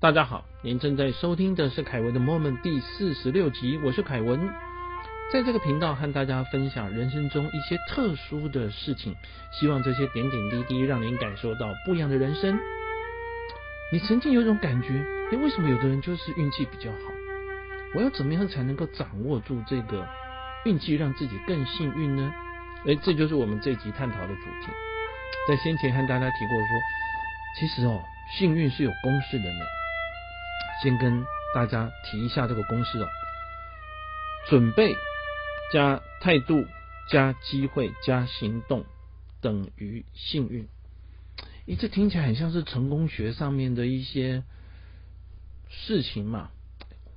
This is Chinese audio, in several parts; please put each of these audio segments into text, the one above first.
大家好，您正在收听的是凯文的 Moment 第四十六集，我是凯文，在这个频道和大家分享人生中一些特殊的事情，希望这些点点滴滴让您感受到不一样的人生。你曾经有种感觉，诶，为什么有的人就是运气比较好？我要怎么样才能够掌握住这个运气，让自己更幸运呢？诶，这就是我们这集探讨的主题。在先前和大家提过说，其实哦，幸运是有公式的呢。先跟大家提一下这个公式哦，准备加态度加机会加行动等于幸运。咦，这听起来很像是成功学上面的一些事情嘛？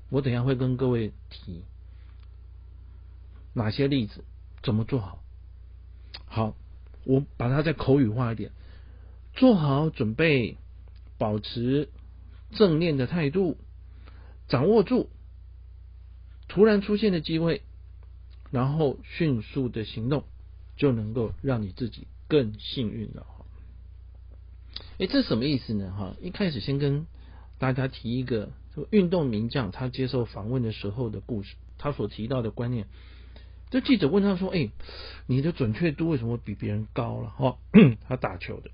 我等下会跟各位提哪些例子，怎么做好。好，我把它再口语化一点，做好准备，保持。正念的态度，掌握住突然出现的机会，然后迅速的行动，就能够让你自己更幸运了哈。哎，这什么意思呢？哈，一开始先跟大家提一个运动名将他接受访问的时候的故事，他所提到的观念。这记者问他说：“哎，你的准确度为什么比别人高了？”哈，他打球的，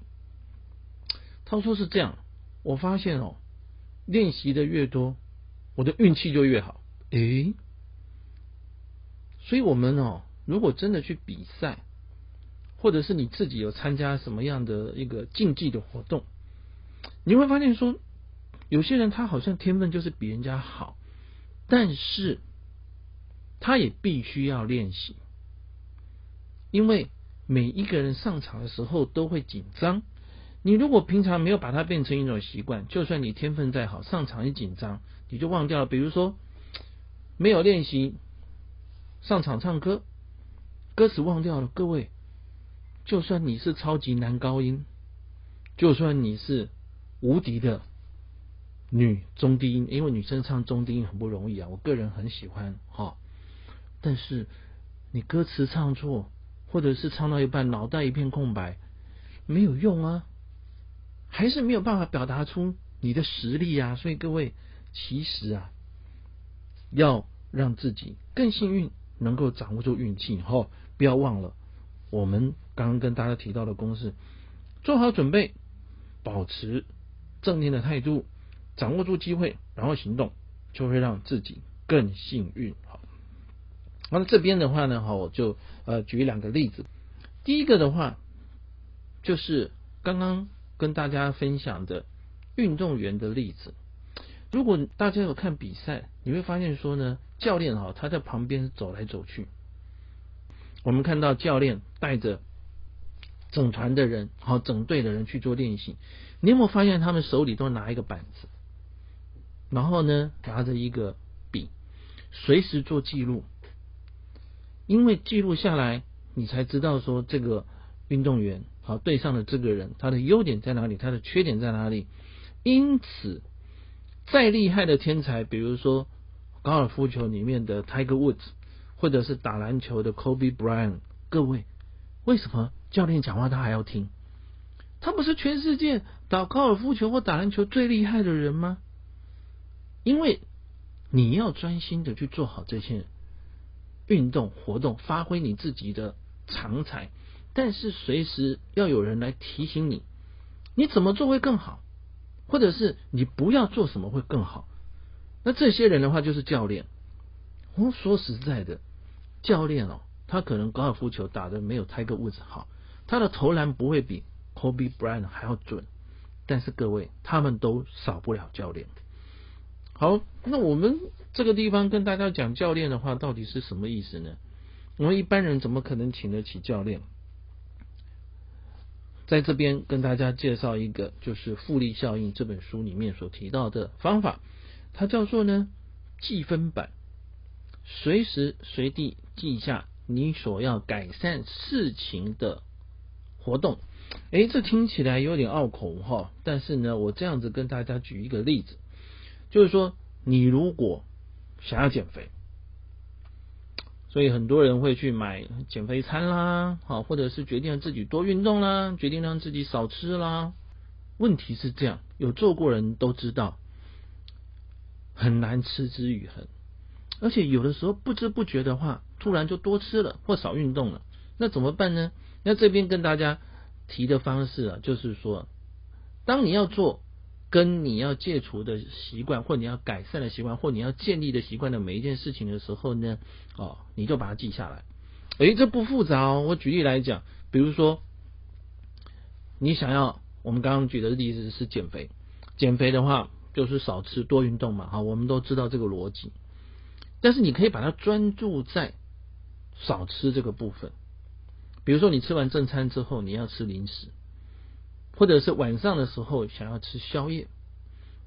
他说是这样，我发现哦。练习的越多，我的运气就越好。诶，所以我们哦，如果真的去比赛，或者是你自己有参加什么样的一个竞技的活动，你会发现说，有些人他好像天分就是比人家好，但是他也必须要练习，因为每一个人上场的时候都会紧张。你如果平常没有把它变成一种习惯，就算你天分再好，上场一紧张，你就忘掉了。比如说，没有练习上场唱歌，歌词忘掉了。各位，就算你是超级男高音，就算你是无敌的女中低音，因为女生唱中低音很不容易啊，我个人很喜欢哈。但是你歌词唱错，或者是唱到一半脑袋一片空白，没有用啊。还是没有办法表达出你的实力啊！所以各位，其实啊，要让自己更幸运，能够掌握住运气哈，不要忘了我们刚刚跟大家提到的公式：做好准备，保持正念的态度，掌握住机会，然后行动，就会让自己更幸运。好，那么这边的话呢，哈，我就呃举两个例子。第一个的话，就是刚刚。跟大家分享的运动员的例子，如果大家有看比赛，你会发现说呢，教练哈他在旁边走来走去，我们看到教练带着整团的人，好整队的人去做练习，你有没有发现他们手里都拿一个板子，然后呢拿着一个笔，随时做记录，因为记录下来，你才知道说这个运动员。好，对上的这个人，他的优点在哪里？他的缺点在哪里？因此，再厉害的天才，比如说高尔夫球里面的 Tiger Woods，或者是打篮球的 Kobe Bryant，各位，为什么教练讲话他还要听？他不是全世界打高尔夫球或打篮球最厉害的人吗？因为你要专心的去做好这些运动活动，发挥你自己的长才。但是随时要有人来提醒你，你怎么做会更好，或者是你不要做什么会更好。那这些人的话就是教练。我说实在的，教练哦，他可能高尔夫球打的没有 Tiger Woods 好，他的投篮不会比 Kobe Bryant 还要准。但是各位，他们都少不了教练。好，那我们这个地方跟大家讲教练的话，到底是什么意思呢？我们一般人怎么可能请得起教练？在这边跟大家介绍一个，就是《复利效应》这本书里面所提到的方法，它叫做呢记分板，随时随地记下你所要改善事情的活动。诶，这听起来有点拗口哈，但是呢，我这样子跟大家举一个例子，就是说，你如果想要减肥。所以很多人会去买减肥餐啦，好，或者是决定自己多运动啦，决定让自己少吃啦。问题是这样，有做过人都知道，很难持之以恒，而且有的时候不知不觉的话，突然就多吃了或少运动了，那怎么办呢？那这边跟大家提的方式啊，就是说，当你要做跟你要戒除的习惯，或你要改善的习惯，或你要建立的习惯的每一件事情的时候呢，哦，你就把它记下来。诶，这不复杂哦。我举例来讲，比如说，你想要我们刚刚举的例子是减肥，减肥的话就是少吃多运动嘛。好，我们都知道这个逻辑。但是你可以把它专注在少吃这个部分。比如说，你吃完正餐之后，你要吃零食，或者是晚上的时候想要吃宵夜，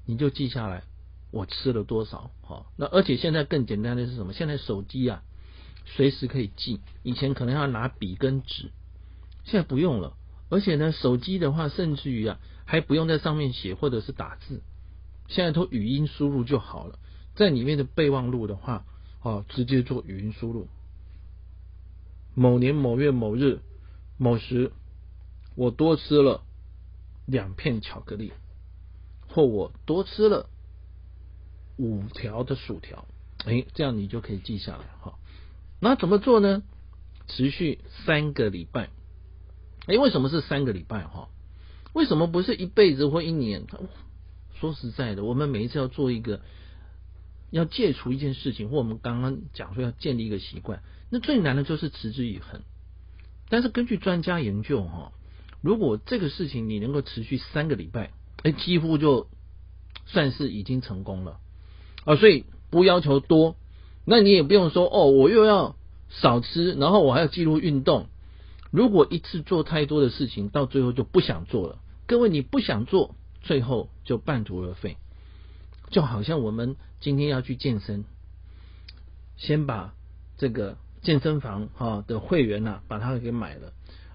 你就记下来我吃了多少。好，那而且现在更简单的是什么？现在手机啊。随时可以记，以前可能要拿笔跟纸，现在不用了。而且呢，手机的话，甚至于啊，还不用在上面写或者是打字，现在都语音输入就好了。在里面的备忘录的话，哦，直接做语音输入。某年某月某日某时，我多吃了两片巧克力，或我多吃了五条的薯条。哎，这样你就可以记下来哈。那怎么做呢？持续三个礼拜。哎，为什么是三个礼拜哈？为什么不是一辈子或一年？说实在的，我们每一次要做一个要戒除一件事情，或我们刚刚讲说要建立一个习惯，那最难的就是持之以恒。但是根据专家研究哈，如果这个事情你能够持续三个礼拜，哎，几乎就算是已经成功了啊。所以不要求多。那你也不用说哦，我又要少吃，然后我还要记录运动。如果一次做太多的事情，到最后就不想做了。各位，你不想做，最后就半途而废。就好像我们今天要去健身，先把这个健身房哈的会员呐，把它给买了。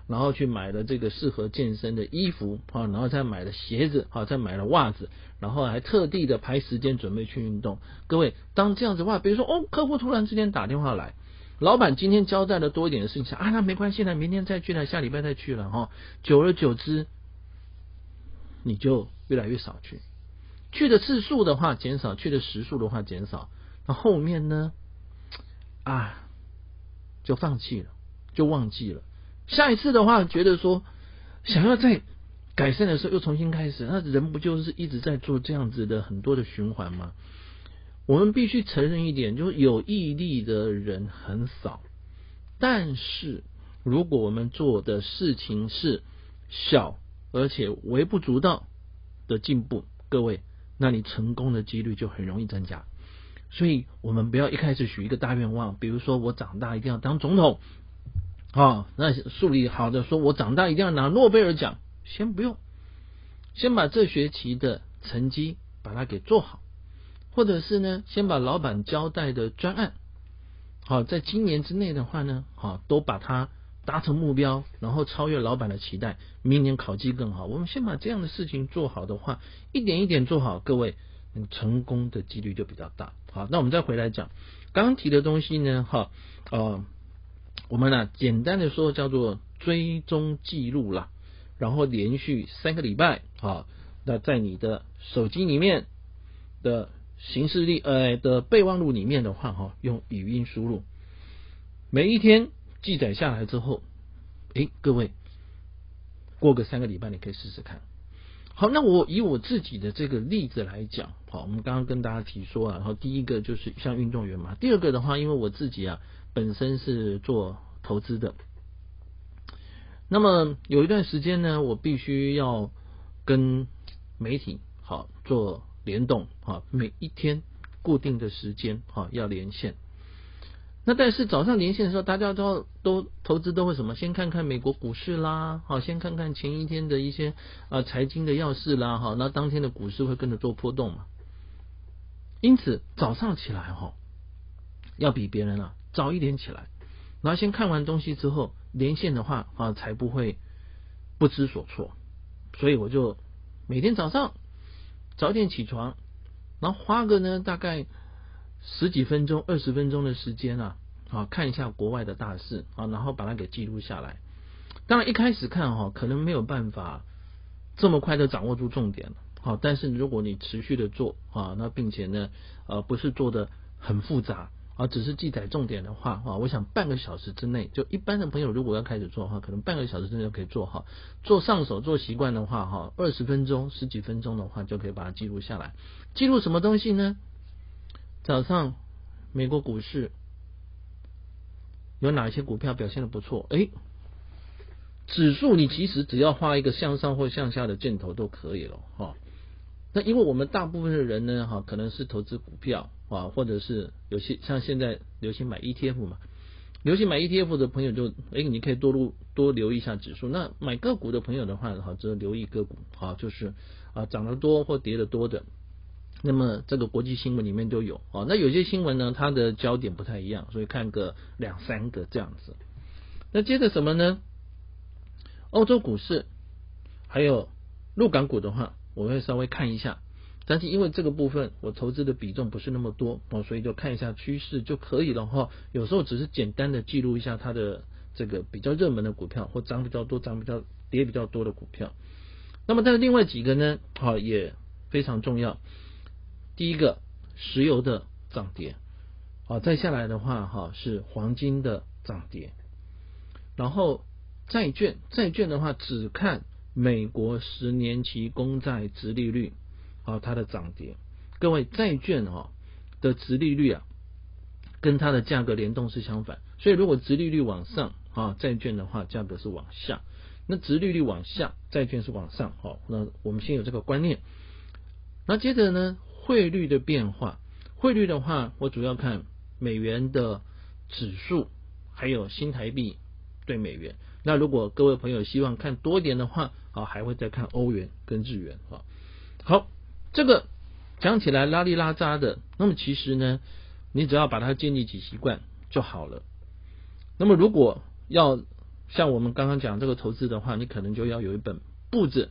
然后去买了这个适合健身的衣服啊，然后再买了鞋子啊，再买了袜子，然后还特地的排时间准备去运动。各位，当这样子话，比如说哦，客户突然之间打电话来，老板今天交代了多一点的事情啊，那没关系了，明天再去了，下礼拜再去了哈。久而久之，你就越来越少去，去的次数的话减少，去的时数的话减少，那后面呢啊就放弃了，就忘记了。下一次的话，觉得说想要再改善的时候，又重新开始，那人不就是一直在做这样子的很多的循环吗？我们必须承认一点，就是有毅力的人很少。但是，如果我们做的事情是小而且微不足道的进步，各位，那你成功的几率就很容易增加。所以，我们不要一开始许一个大愿望，比如说我长大一定要当总统。啊，那树立好的，说我长大一定要拿诺贝尔奖，先不用，先把这学期的成绩把它给做好，或者是呢，先把老板交代的专案，好，在今年之内的话呢，好，都把它达成目标，然后超越老板的期待，明年考绩更好。我们先把这样的事情做好的话，一点一点做好，各位，成功的几率就比较大。好，那我们再回来讲刚刚提的东西呢，哈，呃。我们呢，简单的说叫做追踪记录啦，然后连续三个礼拜啊，那在你的手机里面的行事历呃的备忘录里面的话哈，用语音输入，每一天记载下来之后，诶，各位过个三个礼拜你可以试试看。好，那我以我自己的这个例子来讲，好，我们刚刚跟大家提说啊，然后第一个就是像运动员嘛，第二个的话，因为我自己啊。本身是做投资的，那么有一段时间呢，我必须要跟媒体好做联动哈，每一天固定的时间哈要连线。那但是早上连线的时候，大家都都投资都会什么？先看看美国股市啦，好，先看看前一天的一些啊财经的要事啦，哈，那当天的股市会跟着做波动嘛。因此早上起来哈，要比别人啊。早一点起来，然后先看完东西之后连线的话啊，才不会不知所措。所以我就每天早上早点起床，然后花个呢大概十几分钟、二十分钟的时间啊，啊看一下国外的大事啊，然后把它给记录下来。当然一开始看哈，可能没有办法这么快的掌握住重点好，但是如果你持续的做啊，那并且呢，呃，不是做的很复杂啊，只是记载重点的话啊，我想半个小时之内，就一般的朋友如果要开始做的话，可能半个小时之内就可以做好。做上手做习惯的话哈，二十分钟十几分钟的话就可以把它记录下来。记录什么东西呢？早上美国股市有哪些股票表现的不错？诶，指数你其实只要画一个向上或向下的箭头都可以了哈。那因为我们大部分的人呢，哈，可能是投资股票啊，或者是有些像现在流行买 ETF 嘛，流行买 ETF 的朋友就，哎，你可以多录多留意一下指数。那买个股的朋友的话，哈，只留意个股，好，就是啊涨得多或跌得多的。那么这个国际新闻里面都有啊。那有些新闻呢，它的焦点不太一样，所以看个两三个这样子。那接着什么呢？欧洲股市还有陆港股的话。我会稍微看一下，但是因为这个部分我投资的比重不是那么多哦，所以就看一下趋势就可以了哈。有时候只是简单的记录一下它的这个比较热门的股票或涨比较多、涨比较跌比较多的股票。那么但是另外几个呢，好也非常重要。第一个石油的涨跌，好再下来的话哈是黄金的涨跌，然后债券债券的话只看。美国十年期公债殖利率啊，它的涨跌，各位债券啊的殖利率啊，跟它的价格联动是相反，所以如果殖利率往上啊，债券的话价格是往下；那殖利率往下，债券是往上。好，那我们先有这个观念。那接着呢，汇率的变化，汇率的话，我主要看美元的指数，还有新台币对美元。那如果各位朋友希望看多一点的话，啊，还会再看欧元跟日元啊。好，这个讲起来拉里拉扎的，那么其实呢，你只要把它建立起习惯就好了。那么如果要像我们刚刚讲这个投资的话，你可能就要有一本簿子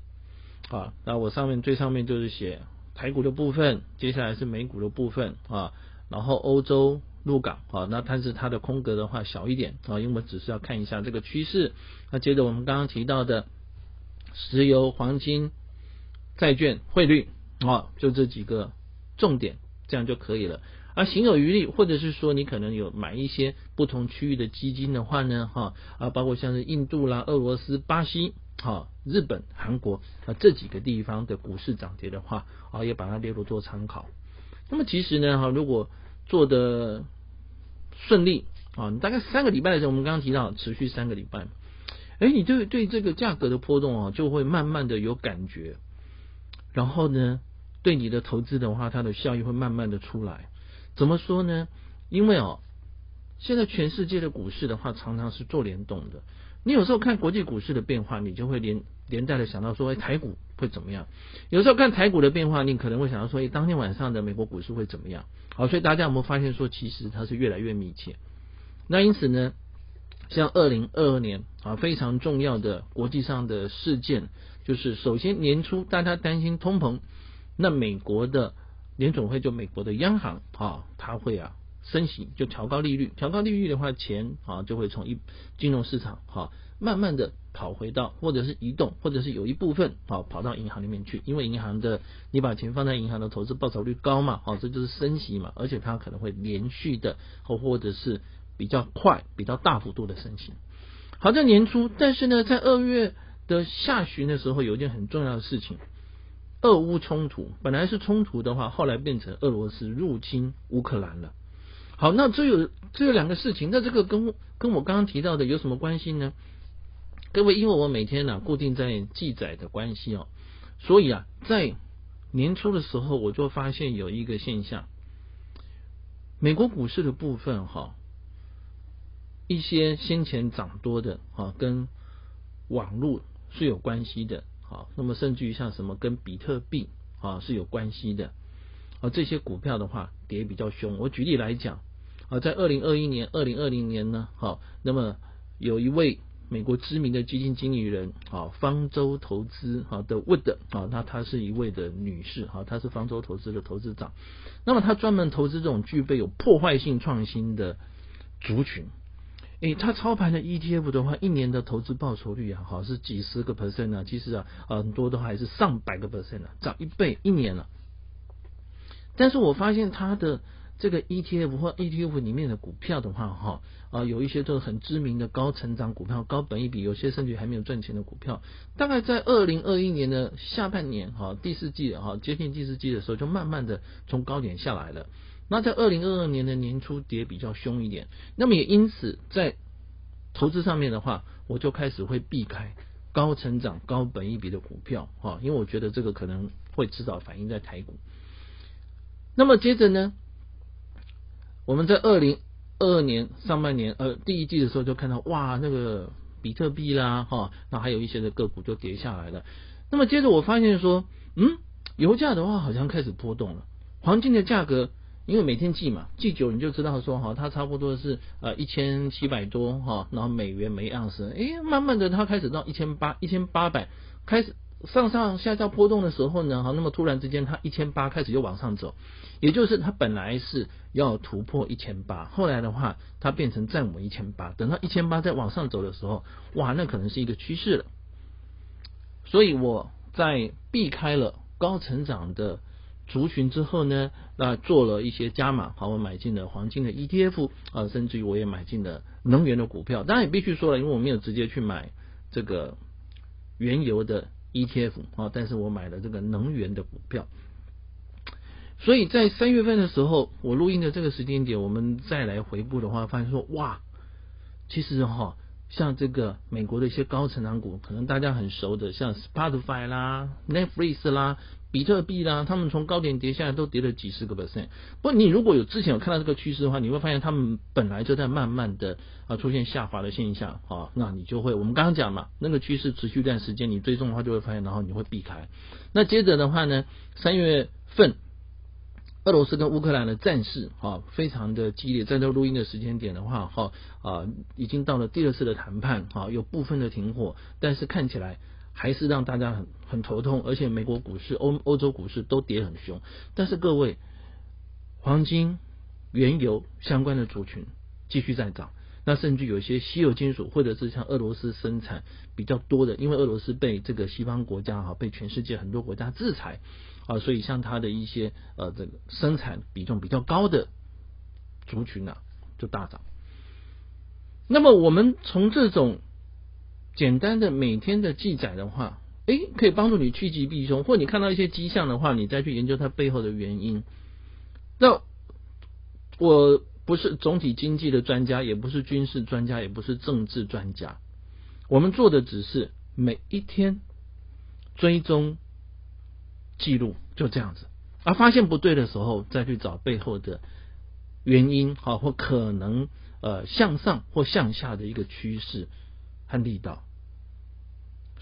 啊。那我上面最上面就是写台股的部分，接下来是美股的部分啊，然后欧洲。入港啊，那但是它的空格的话小一点啊，因为我们只是要看一下这个趋势。那接着我们刚刚提到的石油、黄金、债券、汇率啊，就这几个重点，这样就可以了。而行有余力，或者是说你可能有买一些不同区域的基金的话呢，哈啊，包括像是印度啦、俄罗斯、巴西、哈日本、韩国啊这几个地方的股市涨跌的话啊，也把它列入做参考。那么其实呢，哈如果做的顺利啊，你大概三个礼拜的时候，我们刚刚提到持续三个礼拜，哎，你对对这个价格的波动啊，就会慢慢的有感觉，然后呢，对你的投资的话，它的效益会慢慢的出来。怎么说呢？因为哦，现在全世界的股市的话，常常是做联动的。你有时候看国际股市的变化，你就会连连带的想到说，哎，台股会怎么样？有时候看台股的变化，你可能会想到说，哎，当天晚上的美国股市会怎么样？好，所以大家有没有发现说，其实它是越来越密切。那因此呢，像二零二二年啊，非常重要的国际上的事件，就是首先年初大家担心通膨，那美国的联总会就美国的央行啊，它会啊升息，就调高利率。调高利率的话，钱啊就会从一金融市场哈，慢慢的。跑回到，或者是移动，或者是有一部分啊跑到银行里面去，因为银行的你把钱放在银行的投资报酬率高嘛，好这就是升息嘛，而且它可能会连续的或或者是比较快、比较大幅度的升息。好在年初，但是呢，在二月的下旬的时候，有一件很重要的事情，俄乌冲突本来是冲突的话，后来变成俄罗斯入侵乌克兰了。好，那这有这有两个事情，那这个跟跟我刚刚提到的有什么关系呢？各位，因为我每天呢固定在记载的关系哦，所以啊，在年初的时候我就发现有一个现象，美国股市的部分哈，一些先前涨多的啊，跟网络是有关系的，好，那么甚至于像什么跟比特币啊是有关系的，啊这些股票的话跌比较凶。我举例来讲啊，在二零二一年、二零二零年呢，好，那么有一位。美国知名的基金经理人啊，方舟投资啊的 Wood 啊，那她是一位的女士啊，她是方舟投资的投资长。那么她专门投资这种具备有破坏性创新的族群。诶，它操盘的 ETF 的话，一年的投资报酬率啊，好是几十个 percent 啊，其实啊，很多的话还是上百个 percent 啊，涨一倍一年了。但是我发现它的这个 ETF 或 ETF 里面的股票的话，哈啊，有一些都是很知名的高成长股票、高本益比，有些甚至还没有赚钱的股票，大概在二零二一年的下半年，哈第四季哈接近第四季的时候，就慢慢的从高点下来了。那在二零二二年的年初跌比较凶一点，那么也因此在投资上面的话，我就开始会避开高成长、高本益比的股票，哈，因为我觉得这个可能会迟早反映在台股。那么接着呢？我们在二零二二年上半年，呃，第一季的时候就看到，哇，那个比特币啦，哈，那还有一些的个股就跌下来了。那么接着我发现说，嗯，油价的话好像开始波动了，黄金的价格，因为每天记嘛，记久你就知道说，哈，它差不多是呃一千七百多，哈，然后美元每盎司，哎，慢慢的它开始到一千八、一千八百，开始。上上下下波动的时候呢，哈，那么突然之间它一千八开始又往上走，也就是它本来是要突破一千八，后来的话它变成站稳一千八，等到一千八再往上走的时候，哇，那可能是一个趋势了。所以我在避开了高成长的族群之后呢，那做了一些加码，好，我买进了黄金的 ETF 啊，甚至于我也买进了能源的股票，当然也必须说了，因为我没有直接去买这个原油的。ETF 啊，但是我买了这个能源的股票，所以在三月份的时候，我录音的这个时间点，我们再来回顾的话，发现说哇，其实哈，像这个美国的一些高成长股，可能大家很熟的，像 Spotify 啦、Netflix 啦。比特币啦，他们从高点跌下来都跌了几十个 percent。不你如果有之前有看到这个趋势的话，你会发现他们本来就在慢慢的啊出现下滑的现象啊，那你就会我们刚刚讲嘛，那个趋势持续一段时间，你追踪的话就会发现，然后你会避开。那接着的话呢，三月份俄罗斯跟乌克兰的战事啊非常的激烈，在这录音的时间点的话哈啊已经到了第二次的谈判啊，有部分的停火，但是看起来。还是让大家很很头痛，而且美国股市、欧欧洲股市都跌很凶。但是各位，黄金、原油相关的族群继续在涨。那甚至有一些稀有金属，或者是像俄罗斯生产比较多的，因为俄罗斯被这个西方国家哈，被全世界很多国家制裁啊，所以像它的一些呃这个生产比重比较高的族群呢，就大涨。那么我们从这种。简单的每天的记载的话，诶，可以帮助你趋吉避凶，或你看到一些迹象的话，你再去研究它背后的原因。那我不是总体经济的专家，也不是军事专家，也不是政治专家，我们做的只是每一天追踪记录，就这样子。而发现不对的时候，再去找背后的原因，好或可能呃向上或向下的一个趋势。和力道，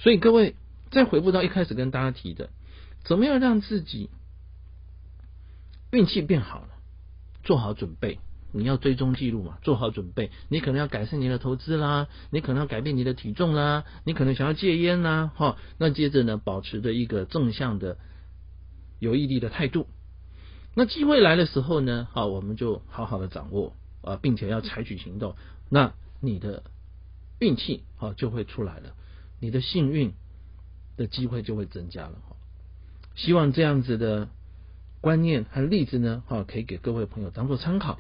所以各位再回不到一开始跟大家提的，怎么样让自己运气变好了？做好准备，你要追踪记录嘛，做好准备。你可能要改善你的投资啦，你可能要改变你的体重啦，你可能想要戒烟啦，哈。那接着呢，保持着一个正向的、有毅力的态度。那机会来的时候呢，好，我们就好好的掌握啊，并且要采取行动。那你的。运气好就会出来了，你的幸运的机会就会增加了哈。希望这样子的观念和例子呢，哈，可以给各位朋友当做参考。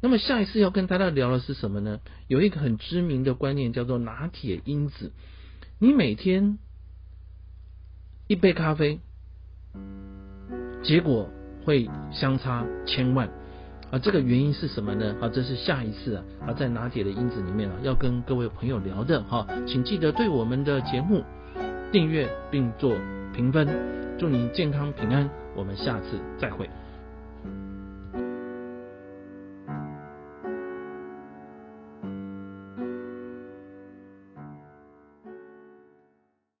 那么下一次要跟大家聊的是什么呢？有一个很知名的观念叫做拿铁因子。你每天一杯咖啡，结果会相差千万。啊，这个原因是什么呢？啊，这是下一次啊，在拿铁的因子里面啊，要跟各位朋友聊的哈，请记得对我们的节目订阅并做评分，祝您健康平安，我们下次再会。